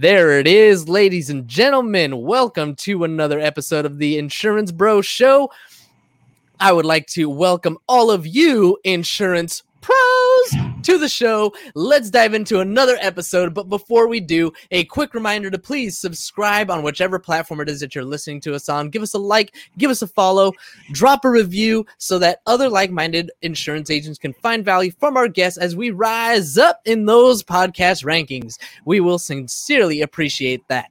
There it is, ladies and gentlemen. Welcome to another episode of the Insurance Bro Show. I would like to welcome all of you, insurance to the show. Let's dive into another episode. But before we do, a quick reminder to please subscribe on whichever platform it is that you're listening to us on. Give us a like, give us a follow, drop a review so that other like minded insurance agents can find value from our guests as we rise up in those podcast rankings. We will sincerely appreciate that.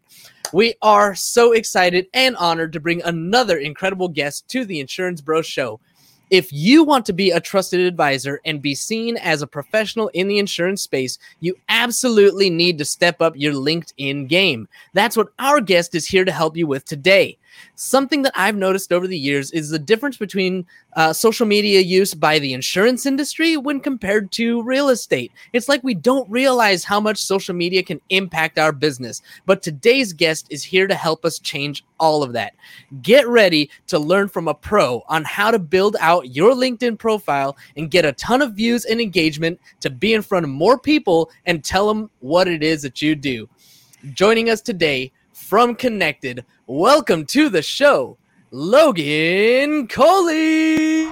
We are so excited and honored to bring another incredible guest to the Insurance Bro Show. If you want to be a trusted advisor and be seen as a professional in the insurance space, you absolutely need to step up your LinkedIn game. That's what our guest is here to help you with today. Something that I've noticed over the years is the difference between uh, social media use by the insurance industry when compared to real estate. It's like we don't realize how much social media can impact our business. But today's guest is here to help us change all of that. Get ready to learn from a pro on how to build out your LinkedIn profile and get a ton of views and engagement to be in front of more people and tell them what it is that you do. Joining us today from Kennected, welcome to the show, Logan Coley.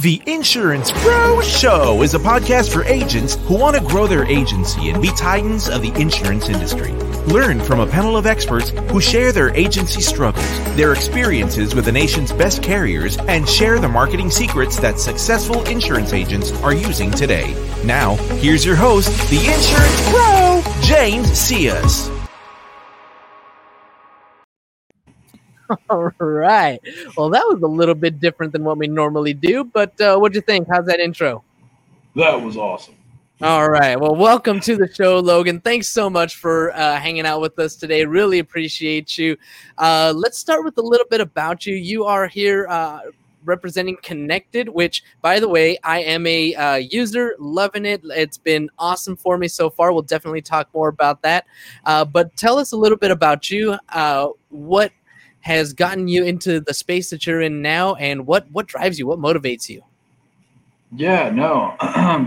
The Insurance Pro Show is a podcast for agents who want to grow their agency and be titans of the insurance industry. Learn from a panel of experts who share their agency struggles, their experiences with the nation's best carriers, and share the marketing secrets that successful insurance agents are using today. Now, here's your host, the Insurance Pro, James Cias. All right. Well, that was a little bit different than what we normally do, but uh, what'd you think? How's that intro? That was awesome. All right. Well, welcome to the show, Logan. Thanks so much for uh, hanging out with us today. Really appreciate you. Uh, let's start with a little bit about you. You are here uh, representing Kennected, which, by the way, I am a uh, user, loving it. It's been awesome for me so far. We'll definitely talk more about that. Uh, but tell us a little bit about you. Uh, what has gotten you into the space that you're in now, and what what drives you? What motivates you? Yeah, no.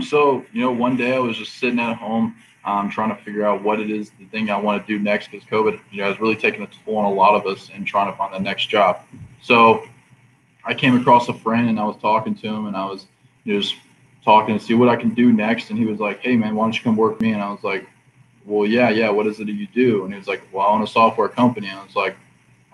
so, you know, one day I was just sitting at home um, trying to figure out what it is, the thing I want to do next because COVID, you know, has really taken a toll on a lot of us and trying to find the next job. So I came across a friend and I was talking to him and I was just talking to see what I can do next. And he was like, hey, man, why don't you come work with me? And I was like, well, yeah, yeah, what is it that you do? And he was like, well, I own a software company. And I was like,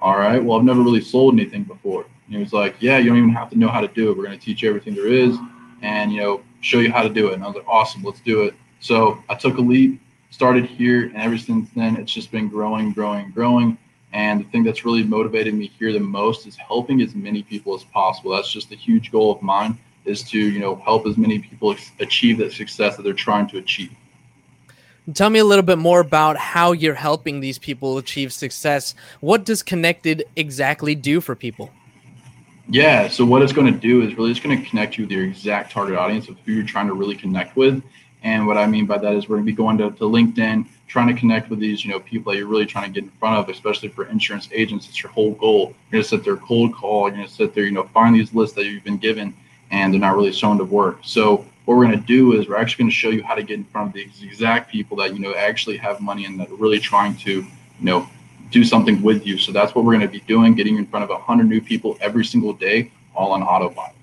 all right, well, I've never really sold anything before. And he was like, yeah, you don't even have to know how to do it. We're going to teach you everything there is and you know show you how to do it. And i was like awesome let's do it. So i took a leap started here and ever since then it's just been growing growing growing. And the thing that's really motivated me here the most is helping as many people as possible. That's just a huge goal of mine is to you know help as many people achieve that success that they're trying to achieve Tell me a little bit more about how you're helping these people achieve success. What does Kennected exactly do for people? Yeah. So what it's going to do is really it's going to connect you with your exact target audience of who you're trying to really connect with. And what I mean by that is we're going to be going to, to LinkedIn, trying to connect with these, you know, people that you're really trying to get in front of, especially for insurance agents. It's your whole goal. You're going to sit there cold call. You're going to sit there, you know, find these lists that you've been given and they're not really shown to work. So what we're going to do is we're actually going to show you how to get in front of these exact people that, you know, actually have money and that are really trying to, you know, do something with you. So that's what we're going to be doing, getting in front of 100 new people every single day, all on autopilot.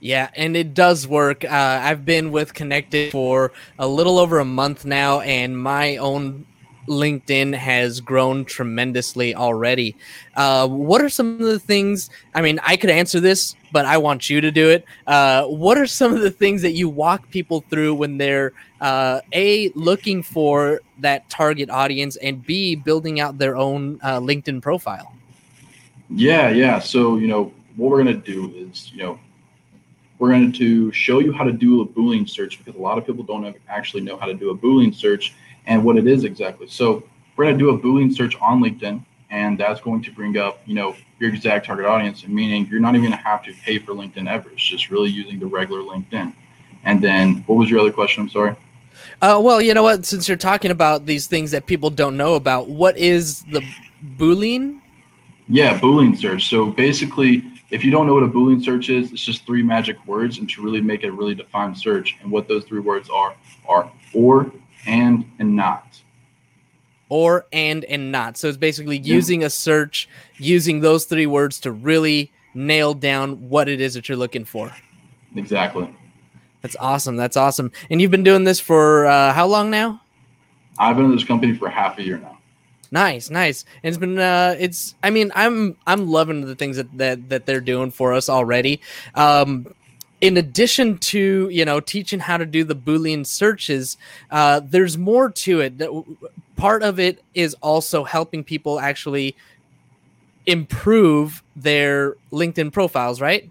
Yeah, and it does work. Uh, I've been with Kennected for a little over a month now, and my own LinkedIn has grown tremendously already. Uh, what are some of the things? I mean, I could answer this, but I want you to do it. Uh, what are some of the things that you walk people through when they're uh, a looking for that target audience and b building out their own uh, LinkedIn profile? Yeah, yeah. So you know what we're gonna do is you know we're going to show you how to do a Boolean search because a lot of people don't actually know how to do a Boolean search and what it is exactly. So we're going to do a Boolean search on LinkedIn, and that's going to bring up, you know, your exact target audience, meaning you're not even going to have to pay for LinkedIn ever. It's just really using the regular LinkedIn. And then, what was your other question? I'm sorry. Uh, well, you know what? Since you're talking about these things that people don't know about, what is the Boolean? Yeah, Boolean search. So basically, if you don't know what a Boolean search is, it's just three magic words, and to really make a really defined search, and what those three words are are or, and, and not. Or, and, and not. So it's basically yeah. using a search, using those three words to really nail down what it is that you're looking for. Exactly. That's awesome. That's awesome. And you've been doing this for uh, how long now? I've been in this company for half a year now. Nice, nice. And it's been uh it's I mean, I'm I'm loving the things that that, that they're doing for us already. Um in addition to you know teaching how to do the boolean searches uh, there's more to it. Part of it is also helping people actually improve their linkedin profiles right?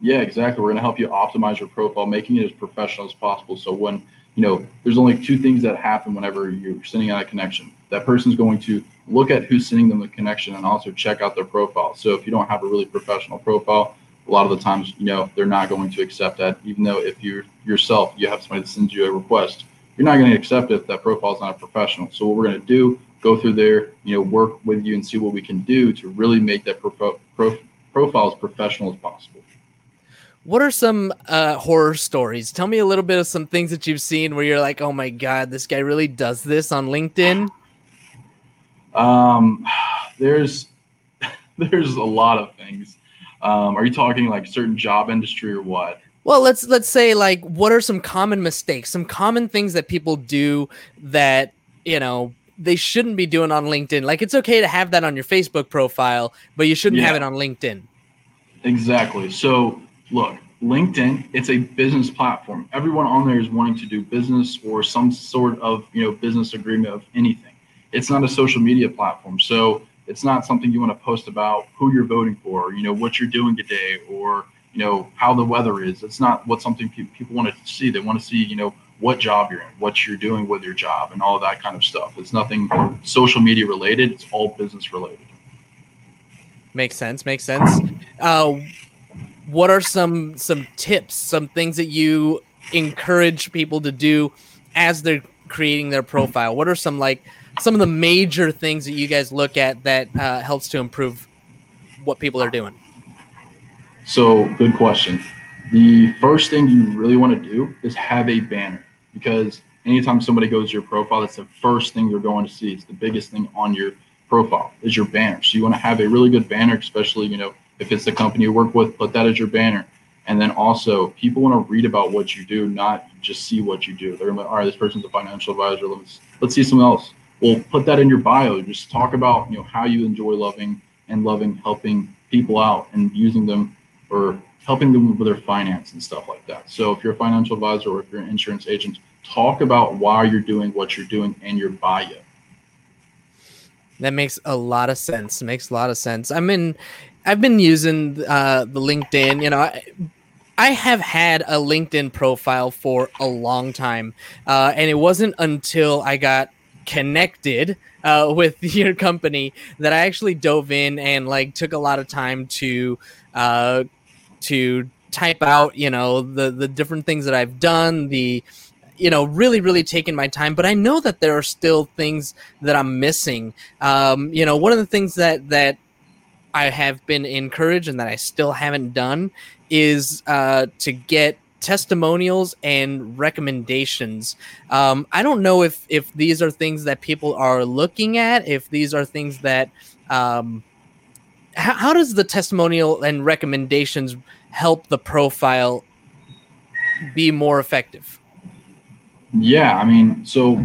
Yeah exactly. We're going to help you optimize your profile making it as professional as possible. So when you know there's only two things that happen whenever you're sending out a connection. That person's going to look at who's sending them the connection and also check out their profile. So if you don't have a really professional profile, a lot of the times, you know, they're not going to accept that. Even though if you yourself, you have somebody that sends you a request, you're not going to accept it if that profile is not a professional. So what we're going to do, go through there, you know, work with you and see what we can do to really make that pro- pro- profile as professional as possible. What are some uh, horror stories? Tell me a little bit of some things that you've seen where you're like, oh my God, this guy really does this on LinkedIn. Um, there's there's a lot of things. Um, are you talking like certain job industry or what? Well, let's let's say like what are some common mistakes, some common things that people do that you know they shouldn't be doing on LinkedIn. Like it's okay to have that on your Facebook profile, but you shouldn't yeah. have it on LinkedIn. Exactly. So look, LinkedIn, it's a business platform. Everyone on there is wanting to do business or some sort of you know business agreement of anything it's not a social media platform. So it's not something you want to post about who you're voting for, or, you know, what you're doing today, or you know how the weather is. It's not what something pe- people want to see. They want to see, you know, what job you're in, what you're doing with your job, and all that kind of stuff. It's nothing social media related. It's all business related. Makes sense. Makes sense. Uh, what are some some tips, some things that you encourage people to do as they're creating their profile? What are some like some of the major things that you guys look at that uh, helps to improve what people are doing? So, good question. The first thing you really want to do is have a banner because anytime somebody goes to your profile, that's the first thing they're going to see. It's the biggest thing on your profile is your banner. So you want to have a really good banner, especially you know if it's the company you work with, put that as your banner. And then also, people want to read about what you do, not just see what you do. They're to, all right, this person's a financial advisor. Let's let's see something else well put that in your bio. Just talk about you know how you enjoy loving and loving helping people out and using them or helping them with their finance and stuff like that. So if you're a financial advisor or if you're an insurance agent talk about why you're doing what you're doing in your bio that makes a lot of sense. Makes a lot of sense. I mean i've been using uh, the linkedin you know I, I have had a LinkedIn profile for a long time, uh, and it wasn't until I got connected uh, with your company that I actually dove in and like took a lot of time to uh, to type out you know the the different things that I've done the you know really really taking my time. But i know that there are still things that i'm missing. Um, you know one of the things that that i have been encouraged and that i still haven't done is uh, to get testimonials and recommendations. Um, I don't know if if these are things that people are looking at, if these are things that um, how, how does the testimonial and recommendations help the profile be more effective? Yeah, I mean, so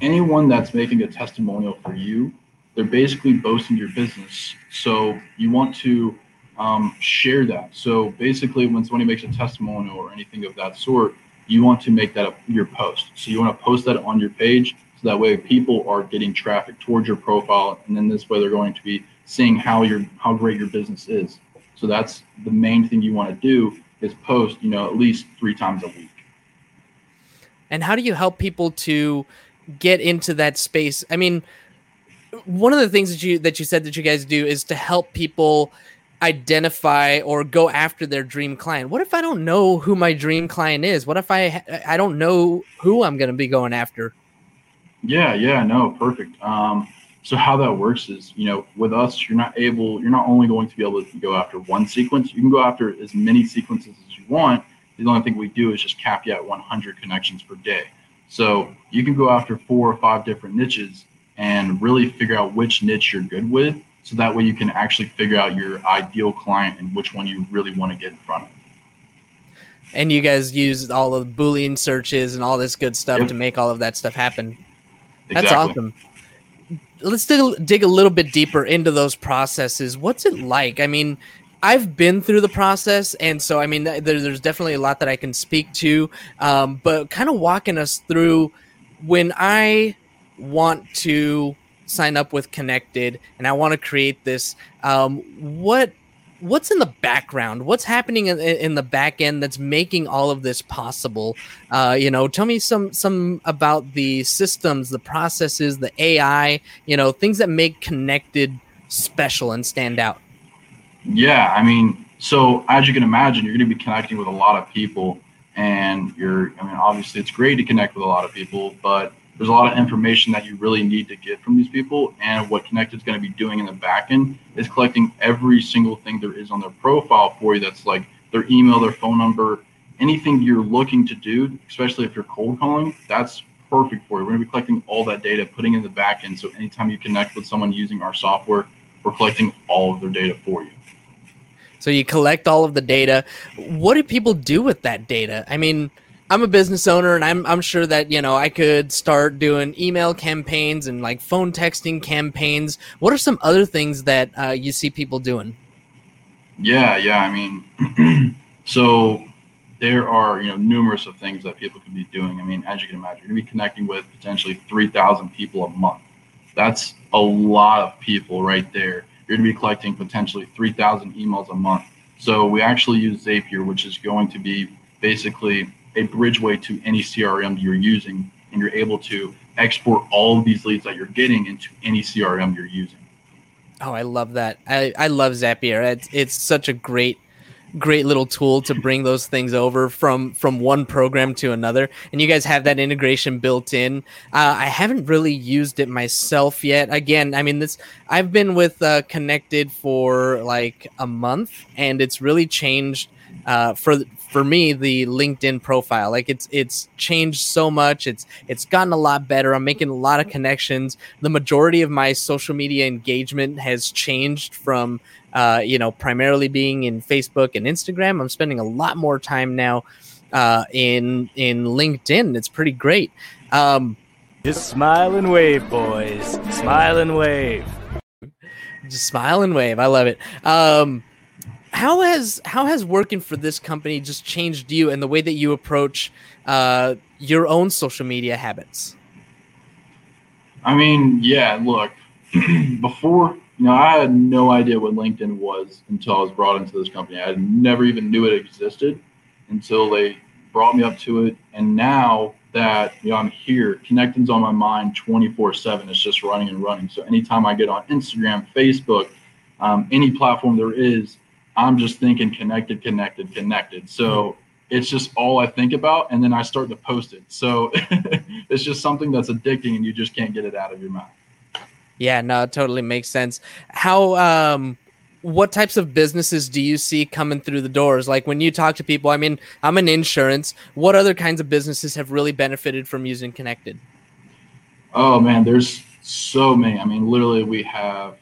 anyone that's making a testimonial for you, they're basically boasting your business. So you want to um, share that. So basically, when somebody makes a testimonial or anything of that sort, you want to make that a, your post. So you want to post that on your page, so that way people are getting traffic towards your profile, and then this way they're going to be seeing how your how great your business is. So that's the main thing you want to do is post, you know, at least three times a week. And how do you help people to get into that space? I mean, one of the things that you that you said that you guys do is to help people identify or go after their dream client. What if I don't know who my dream client is? What if I I don't know who I'm going to be going after? Yeah, yeah, no, perfect. Um, so how that works is, you know, with us, you're not able, you're not only going to be able to go after one sequence, you can go after as many sequences as you want. The only thing we do is just cap you at 100 connections per day. So you can go after four or five different niches and really figure out which niche you're good with. So that way you can actually figure out your ideal client and which one you really want to get in front of. And you guys use all of the Boolean searches and all this good stuff yep. to make all of that stuff happen. That's exactly. awesome. Let's dig, dig a little bit deeper into those processes. What's it like? I mean, I've been through the process, and so I mean, there, there's definitely a lot that I can speak to. Um, but kind of walking us through when I want to sign up with Kennected and I want to create this, um, what what's in the background? What's happening in, in, the back end that's making all of this possible? Uh, you know, tell me some some about the systems, the processes, the AI. You know, things that make Kennected special and stand out. Yeah, I mean, so as you can imagine, you're going to be connecting with a lot of people, and you're. I mean, obviously, it's great to connect with a lot of people, but there's a lot of information that you really need to get from these people. And what Kennected is going to be doing in the back end is collecting every single thing there is on their profile for you. That's like their email, their phone number, anything you're looking to do, especially if you're cold calling. That's perfect for you. We're going to be collecting all that data, putting in the back end. So anytime you connect with someone using our software, we're collecting all of their data for you. So you collect all of the data. What do people do with that data? I mean, I'm a business owner and I'm I'm sure that, you know, I could start doing email campaigns and like phone texting campaigns. What are some other things that uh, you see people doing? Yeah, yeah, I mean so there are, you know, numerous of things that people could be doing. I mean, as you can imagine, you're going to be connecting with potentially 3,000 people a month. That's a lot of people right there. You're going to be collecting potentially 3,000 emails a month. So we actually use Zapier, which is going to be basically a bridgeway to any CRM you're using, and you're able to export all of these leads that you're getting into any CRM you're using. Oh, I love that. I, I love Zapier. It's, it's such a great great little tool to bring those things over from from one program to another and you guys have that integration built in uh, i haven't really used it myself yet again i mean this i've been with uh, Kennected for like a month and it's really changed uh, for for me the linkedin profile. Like it's it's changed so much. It's it's gotten a lot better. I'm making a lot of connections. The majority of my social media engagement has changed from uh, you know primarily being in facebook and instagram. I'm spending a lot more time now uh, in in linkedin. It's pretty great. Um, just smile and wave boys. Smile and wave. Just smile and wave. I love it. Um, how has how has working for this company just changed you and the way that you approach uh, your own social media habits? I mean, yeah. Look, before you know, I had no idea what LinkedIn was until I was brought into this company. I never even knew it existed until they brought me up to it. And now that you know I'm here, connecting's on my mind 24/7. It's just running and running. So anytime I get on Instagram, Facebook, um, any platform there is, I'm just thinking connected, connected, connected. So hmm. it's just all I think about, and then I start to post it. So it's just something that's addicting, and you just can't get it out of your mouth. Yeah, no, it totally makes sense. How um what types of businesses do you see coming through the doors? Like when you talk to people, I mean, I'm in insurance. What other kinds of businesses have really benefited from using Kennected? Oh man, there's so many. I mean, literally we have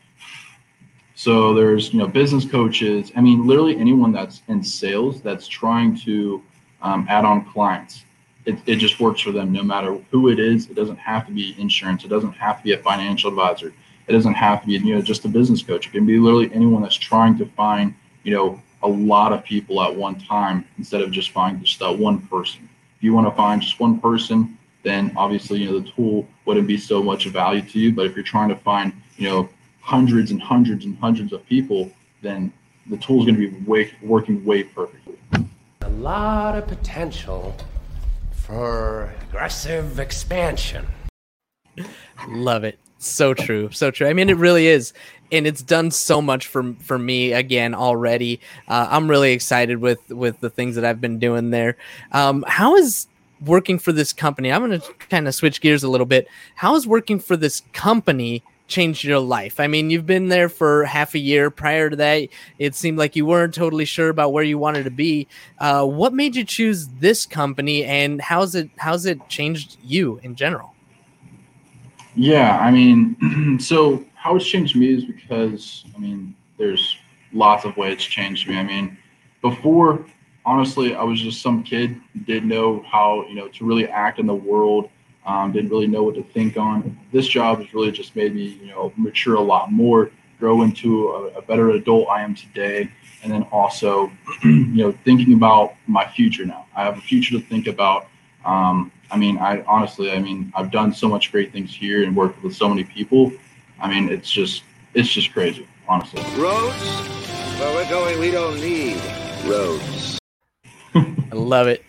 so there's you know business coaches. I mean, literally anyone that's in sales that's trying to um, add on clients. It, it just works for them no matter who it is. It doesn't have to be insurance. It doesn't have to be a financial advisor. It doesn't have to be you know just a business coach. It can be literally anyone that's trying to find you know a lot of people at one time instead of just finding just uh, one person. If you want to find just one person, then obviously you know the tool wouldn't be so much of value to you. But if you're trying to find you know hundreds and hundreds and hundreds of people, then the tool is going to be way, working way perfectly. A lot of potential for aggressive expansion. Love it. So true. So true. I mean, it really is. And it's done so much for for me again already. Uh, I'm really excited with with the things that I've been doing there. Um, how is working for this company? I'm going to kind of switch gears a little bit. How is working for this company changed your life? I mean, you've been there for half a year. Prior to that, it seemed like you weren't totally sure about where you wanted to be. Uh, what made you choose this company, and how's it how's it changed you in general? Yeah, I mean, so how it's changed me is because I mean, there's lots of ways it's changed me. I mean, before honestly, I was just some kid didn't know how you know to really act in the world. Um, didn't really know what to think on. This job has really just made me you know mature a lot more, grow into a, a better adult I am today, and then also you know thinking about my future now. I have a future to think about. Um, I mean, I honestly, I mean, I've done so much great things here and worked with so many people. I mean, it's just it's just crazy, honestly. Roads? Where we're going, we don't need roads. I love it.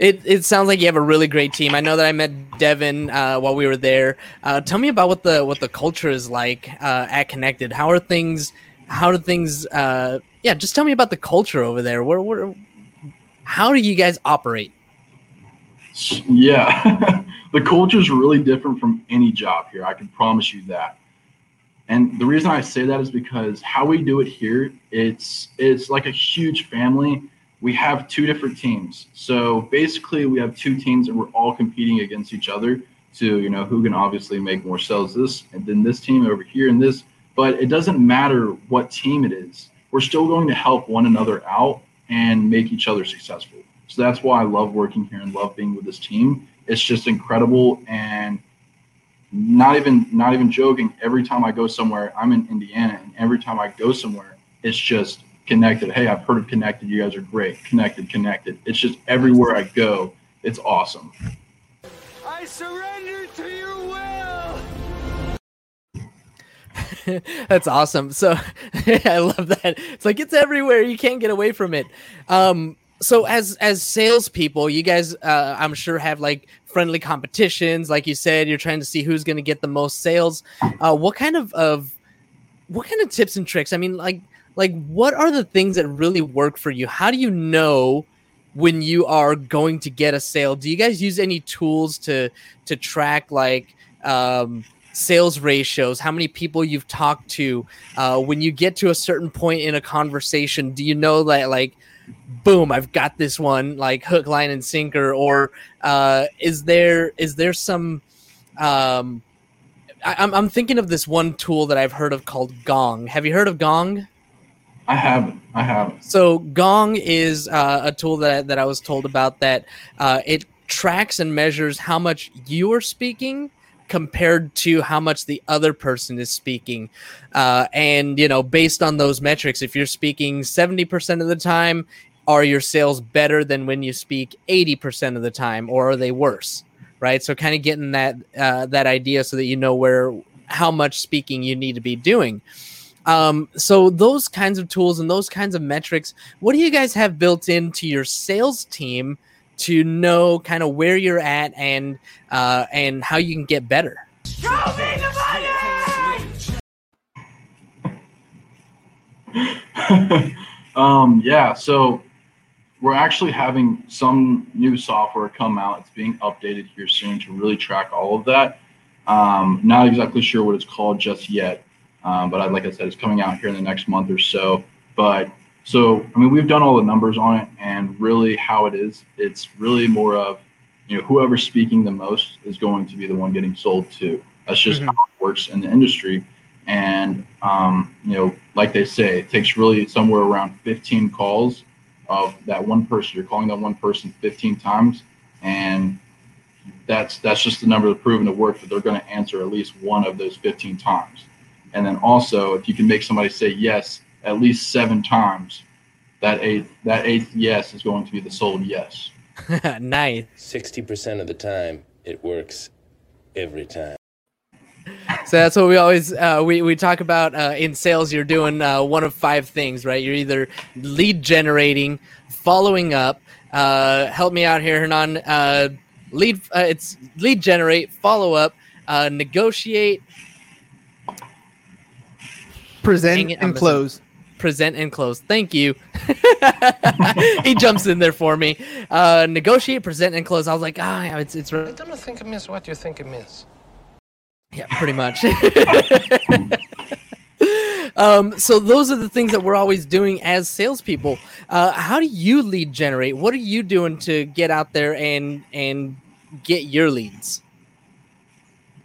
It, it sounds like you have a really great team. I know that I met Devin uh, while we were there. Uh, tell me about what the what the culture is like uh, at Kennected. How are things? How do things? Uh, yeah, just tell me about the culture over there. Where, where how do you guys operate? Yeah, the culture is really different from any job here. I can promise you that. And the reason I say that is because how we do it here, it's it's like a huge family we have two different teams. So basically, we have two teams, and we're all competing against each other to you know who can obviously make more sales. This and then this team over here and this. But it doesn't matter what team it is. We're still going to help one another out and make each other successful. So that's why I love working here and love being with this team. It's just incredible and not even not even joking. Every time I go somewhere, I'm in Indiana, and every time I go somewhere, it's just connected. Hey, I've heard of Kennected. You guys are great. Connected, connected. It's just everywhere I go, it's awesome. I surrender to your will. That's awesome. So I love that. It's like it's everywhere. You can't get away from it. Um, so as as salespeople, you guys, uh, I'm sure have like friendly competitions. Like you said, you're trying to see who's going to get the most sales. Uh, what kind of of what kind of tips and tricks? I mean, like like what are the things that really work for you? How do you know when you are going to get a sale? Do you guys use any tools to to track like um, sales ratios? How many people you've talked to? Uh, when you get to a certain point in a conversation do you know that like boom i've got this one like hook line and sinker? Or uh, is there is there some um, I'm, I'm thinking of this one tool that i've heard of called gong. Have you heard of gong I haven't. I haven't. So Gong is uh, a tool that that I was told about that uh, it tracks and measures how much you are speaking compared to how much the other person is speaking, uh, and you know based on those metrics, if you're speaking seventy percent of the time, are your sales better than when you speak eighty percent of the time, or are they worse? Right. So kind of getting that uh, that idea so that you know where how much speaking you need to be doing. Um, so those kinds of tools and those kinds of metrics, what do you guys have built into your sales team to know kind of where you're at and uh, and how you can get better? Show me the money. um, yeah, so we're actually having some new software come out. It's being updated here soon to really track all of that. Um, not exactly sure what it's called just yet, um, but I, like I said, it's coming out here in the next month or so. But so, I mean, we've done all the numbers on it, and really how it is, it's really more of, you know, whoever's speaking the most is going to be the one getting sold to. That's just mm-hmm. how it works in the industry. And, um, you know, like they say, it takes really somewhere around 15 calls of that one person. You're calling that one person 15 times, and that's that's just the number of proven to work that they're going to answer at least one of those 15 times. And then also, if you can make somebody say yes at least seven times, that eighth that eighth yes is going to be the sold yes. nice. Sixty percent of the time, it works every time. So that's what we always uh, we we talk about uh, in sales. You're doing uh, one of five things, right? You're either lead generating, following up. Uh, help me out here, Hernan. Uh, lead. Uh, it's lead generate, follow up, negotiate, Present and close. Present and close. Thank you. he jumps in there for me. Uh, negotiate, present, and close. I was like, ah, it's it's. I don't think it means what you think it means. Yeah, pretty much. um, so those are the things that we're always doing as salespeople. Uh, how do you lead generate? What are you doing to get out there and and get your leads?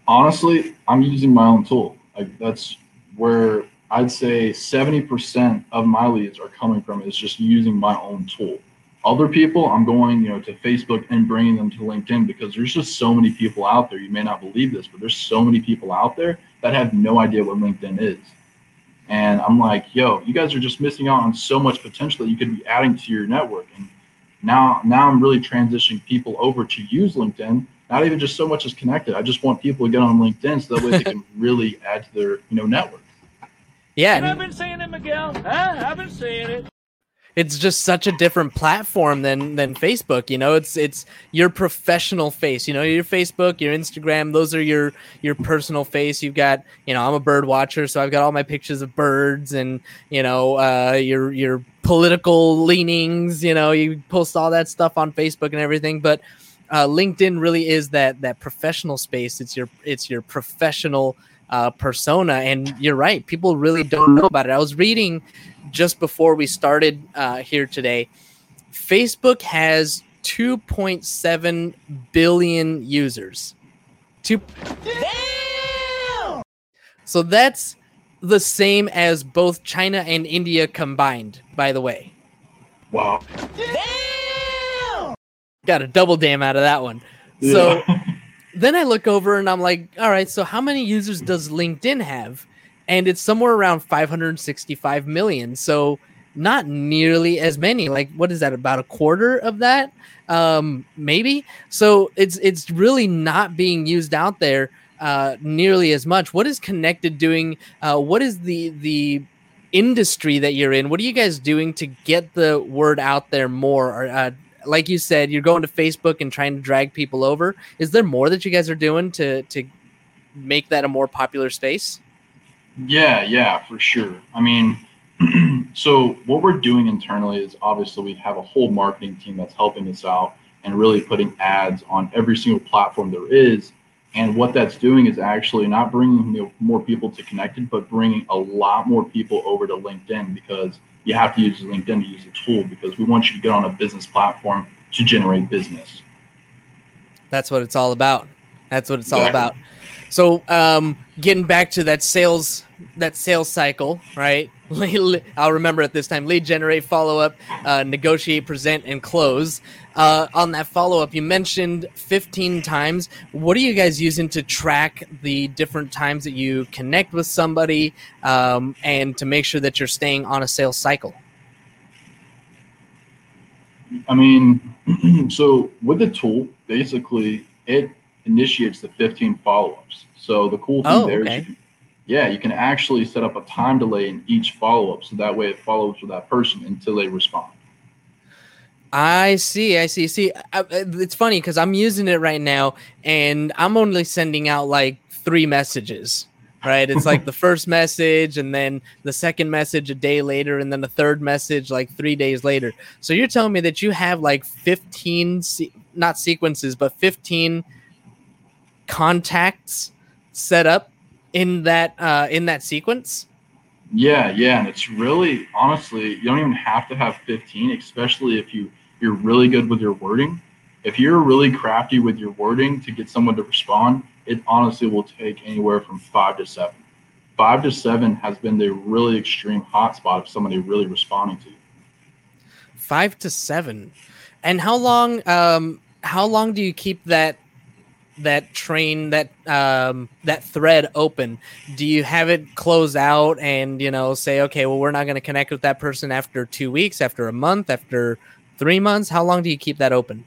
Honestly, I'm using my own tool. Like that's where I'd say 70% of my leads are coming from is just using my own tool. Other people, I'm going, you know, to Facebook and bringing them to LinkedIn because there's just so many people out there. You may not believe this, but there's so many people out there that have no idea what LinkedIn is. And I'm like, yo, you guys are just missing out on so much potential that you could be adding to your network. And now, now I'm really transitioning people over to use LinkedIn. Not even just so much as Kennected. I just want people to get on LinkedIn so that way they can really add to their, you know, network. Yeah. I've been saying it, Miguel. Huh? I've been saying it. It's just such a different platform than than Facebook. You know, it's it's your professional face. You know, your Facebook, your Instagram, those are your your personal face. You've got, you know, I'm a bird watcher, so I've got all my pictures of birds and you know, uh, your your political leanings. You know, you post all that stuff on Facebook and everything, but uh, LinkedIn really is that that professional space. It's your it's your professional uh, persona. And you're right, people really don't know about it. I was reading just before we started uh, here today. Facebook has 2.7 billion users. Two. Damn! So that's the same as both China and India combined. By the way. Wow. Damn! Got a double damn out of that one. Yeah. So then I look over and I'm like, all right, so how many users does LinkedIn have? And it's somewhere around 565 million. So not nearly as many. Like, what is that? About a quarter of that? Um, maybe. So it's it's really not being used out there uh, nearly as much. What is Kennected doing? Uh, what is the the industry that you're in? What are you guys doing to get the word out there more? Or, uh, like you said, you're going to Facebook and trying to drag people over. Is there more that you guys are doing to to make that a more popular space? Yeah, yeah, for sure. I mean, so what we're doing internally is obviously we have a whole marketing team that's helping us out and really putting ads on every single platform there is. And what that's doing is actually not bringing more people to Kennected, but bringing a lot more people over to LinkedIn because you have to use LinkedIn to use the tool because we want you to get on a business platform to generate business. That's what it's all about. That's what it's all about. So, um, getting back to that sales that sales cycle, right? I'll remember at this time: lead generate, follow up, uh, negotiate, present, and close. Uh, on that follow up, you mentioned 15 times. What are you guys using to track the different times that you connect with somebody, um, and to make sure that you're staying on a sales cycle? I mean, so with the tool, basically, it initiates the 15 follow ups. So the cool thing oh, there okay. is yeah, you can actually set up a time delay in each follow up. So that way it follows with that person until they respond. I see. I see. See, I, it's funny because I'm using it right now and I'm only sending out like three messages, right? It's like the first message and then the second message a day later and then the third message like three days later. So you're telling me that you have like 15, se- not sequences, but 15 contacts set up in that uh, in that sequence? Yeah, yeah, and it's really honestly, you don't even have to have 15, especially if you you're really good with your wording. If you're really crafty with your wording to get someone to respond, it honestly will take anywhere from five to seven. Five to seven has been the really extreme hotspot of somebody really responding to you. Five to seven, and how long? Um, how long do you keep that that train that um that thread open? Do you have it close out and you know say okay well we're not going to connect with that person after two weeks after a month after three months how long do you keep that open?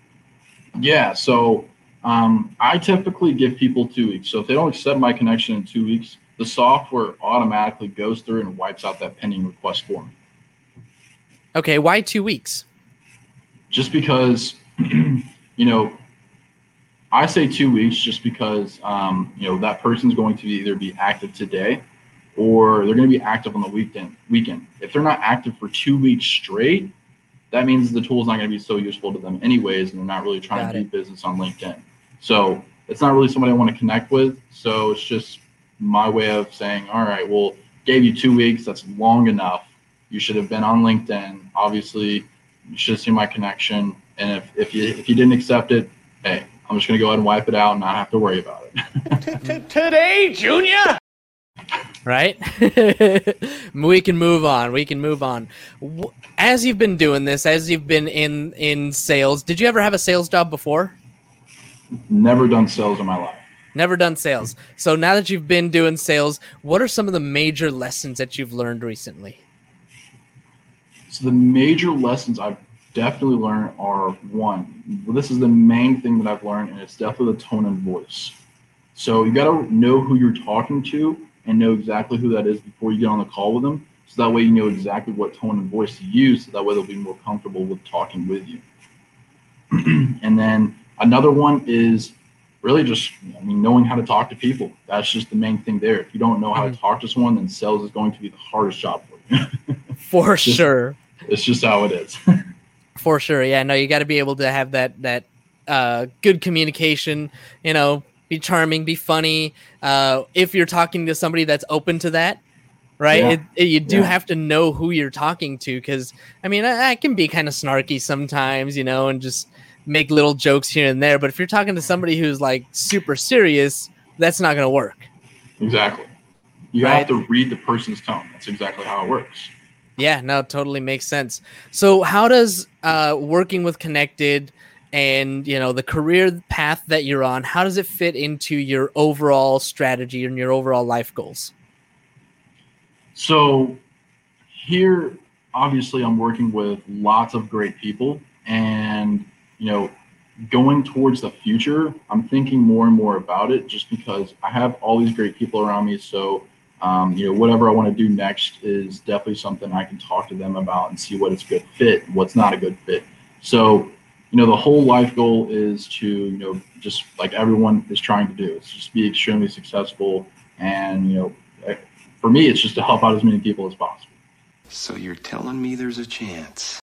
Yeah so um, i typically give people two weeks. So if they don't accept my connection in two weeks the software automatically goes through and wipes out that pending request form okay why two weeks? Just because you know I say two weeks just because um, you know that person's going to either be active today or they're going to be active on the weekend. Weekend. If they're not active for two weeks straight, that means the tool is not going to be so useful to them anyways, and they're not really trying Got to do business on LinkedIn. So it's not really somebody I want to connect with. So it's just my way of saying, all right, well, gave you two weeks. That's long enough. You should have been on LinkedIn. Obviously, you should have seen my connection. And if, if you if you didn't accept it, hey, I'm just gonna go ahead and wipe it out and not have to worry about it. Today, Junior. Right? we can move on. We can move on. As you've been doing this, as you've been in in sales, did you ever have a sales job before? Never done sales in my life. Never done sales. So now that you've been doing sales, what are some of the major lessons that you've learned recently? So the major lessons I've definitely learned are one. This is the main thing that I've learned, and it's definitely the tone and voice. So you got to know who you're talking to and know exactly who that is before you get on the call with them. So that way you know exactly what tone and voice to use. So that way they'll be more comfortable with talking with you. and then another one is really just I mean knowing how to talk to people. That's just the main thing there. If you don't know how to mm-hmm. talk to someone, then sales is going to be the hardest job for you. for just, sure. It's just how it is. for sure. Yeah, no, you got to be able to have that that uh, good communication, you know, be charming, be funny. Uh, if you're talking to somebody that's open to that, right? Yeah. It, it, you do yeah. have to know who you're talking to because, I mean, I, I can be kind of snarky sometimes, you know, and just make little jokes here and there. But if you're talking to somebody who's like super serious, that's not going to work. Exactly. You right? have to read the person's tone. That's exactly how it works. Yeah, no, totally makes sense. So, how does uh, working with Kennected and you know the career path that you're on, how does it fit into your overall strategy and your overall life goals? So, here, obviously, I'm working with lots of great people, and you know, going towards the future, I'm thinking more and more about it just because I have all these great people around me. So, um, you know, whatever I want to do next is definitely something I can talk to them about and see what is a good fit, what's not a good fit. So, you know, the whole life goal is to, you know, just like everyone is trying to do, it's just be extremely successful. And, you know, eh, for me, it's just to help out as many people as possible. So you're telling me there's a chance?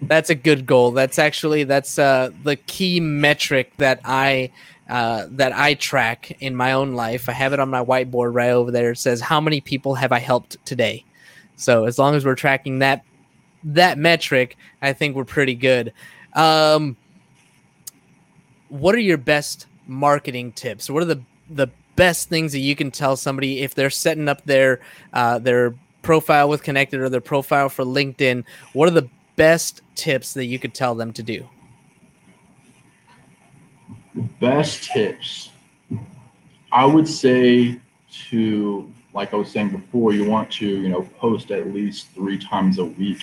That's a good goal. That's actually that's uh, the key metric that I uh, that I track in my own life. I have it on my whiteboard right over there. It says how many people have I helped today. So as long as we're tracking that that metric, I think we're pretty good. Um, what are your best marketing tips? What are the the best things that you can tell somebody if they're setting up their uh, their profile with Kennected or their profile for LinkedIn? What are the best tips that you could tell them to do? Best tips, I would say to, like I was saying before, you want to, you know, post at least three times a week.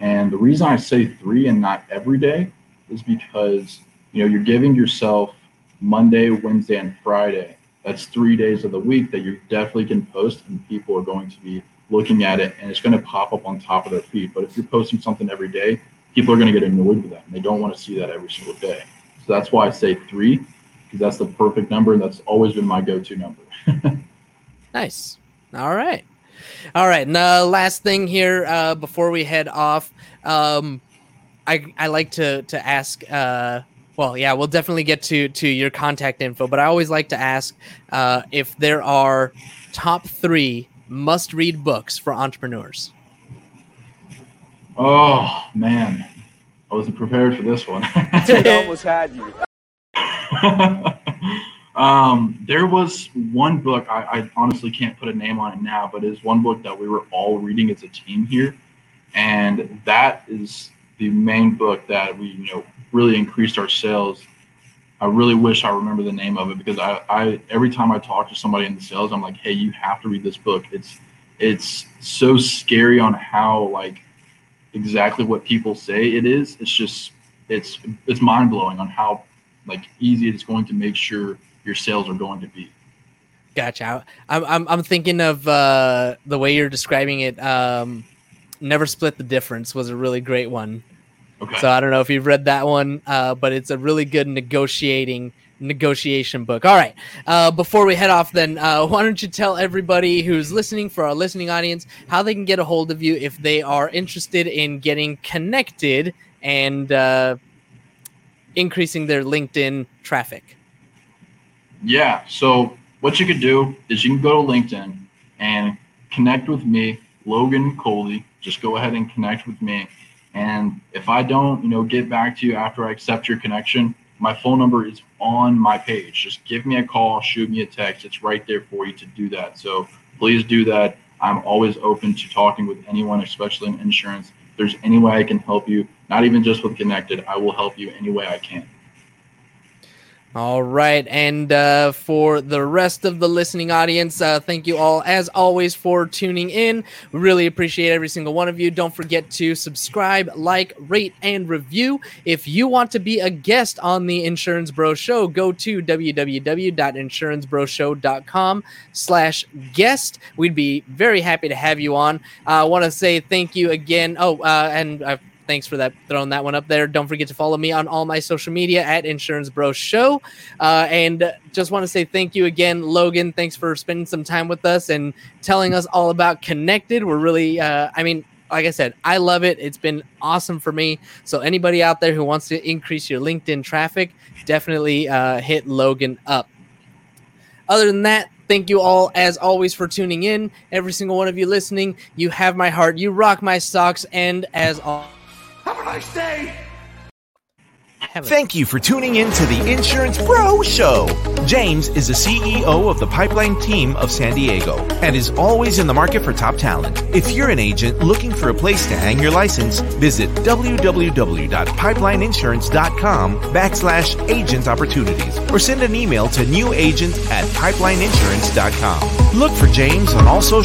And the reason I say three and not every day is because, you know, you're giving yourself Monday, Wednesday, and Friday. That's three days of the week that you definitely can post, and people are going to be looking at it and it's going to pop up on top of their feed. But if you're posting something every day, people are going to get annoyed with that and they don't want to see that every single day. So that's why I say three, because that's the perfect number and that's always been my go to number. nice. All right. All right. And the last thing here uh, before we head off, um, I, I like to, to ask. Uh, well, yeah, we'll definitely get to to your contact info, but I always like to ask uh, if there are top three must read books for entrepreneurs? Oh man, I wasn't prepared for this one. almost had you. um, there was one book I, I, honestly can't put a name on it now, but it's one book that we were all reading as a team here, and that is the main book that we you know really increased our sales I really wish I remember the name of it because I, I every time I talk to somebody in the sales, I'm like, hey, you have to read this book. It's it's so scary on how like exactly what people say it is. It's just it's it's mind blowing on how like easy it's going to make sure your sales are going to be. Gotcha. I'm I'm I'm thinking of uh, the way you're describing it. Um, Never split the difference was a really great one. Okay. So I don't know if you've read that one, uh, but it's a really good negotiating negotiation book. All right. Uh, before we head off, then uh, why don't you tell everybody who's listening, for our listening audience, how they can get a hold of you if they are interested in getting connected and uh, increasing their LinkedIn traffic. Yeah. So what you could do is you can go to LinkedIn and connect with me, Logan Coley. Just go ahead and connect with me. And if I don't, you know, get back to you after I accept your connection, my phone number is on my page. Just give me a call, shoot me a text. It's right there for you to do that. So please do that. I'm always open to talking with anyone, especially in insurance. If there's any way I can help you, not even just with Kennected, I will help you any way I can. All right. And uh, for the rest of the listening audience, uh, thank you all, as always, for tuning in. Really appreciate every single one of you. Don't forget to subscribe, like, rate, and review. If you want to be a guest on the Insurance Bro Show, go to www.insurancebroShow.com slash guest. We'd be very happy to have you on. I want to say thank you again. Oh, uh, and I've thanks for that throwing that one up there. Don't forget to follow me on all my social media at Insurance Bro Show. Uh, and just want to say thank you again, Logan. Thanks for spending some time with us and telling us all about Kennected. We're really, uh, I mean, like I said, I love it. It's been awesome for me. So anybody out there who wants to increase your LinkedIn traffic, definitely uh, hit Logan up. Other than that, thank you all as always for tuning in. Every single one of you listening, you have my heart. You rock my socks. And as always. Have a nice day. Thank you for tuning in to the Insurance Bro Show. James is the CEO of the Pipeline team of San Diego and is always in the market for top talent. If you're an agent looking for a place to hang your license, visit www.pipelineinsurance.com backslash agent opportunities or send an email to new agent at pipelineinsurance.com. Look for James on all social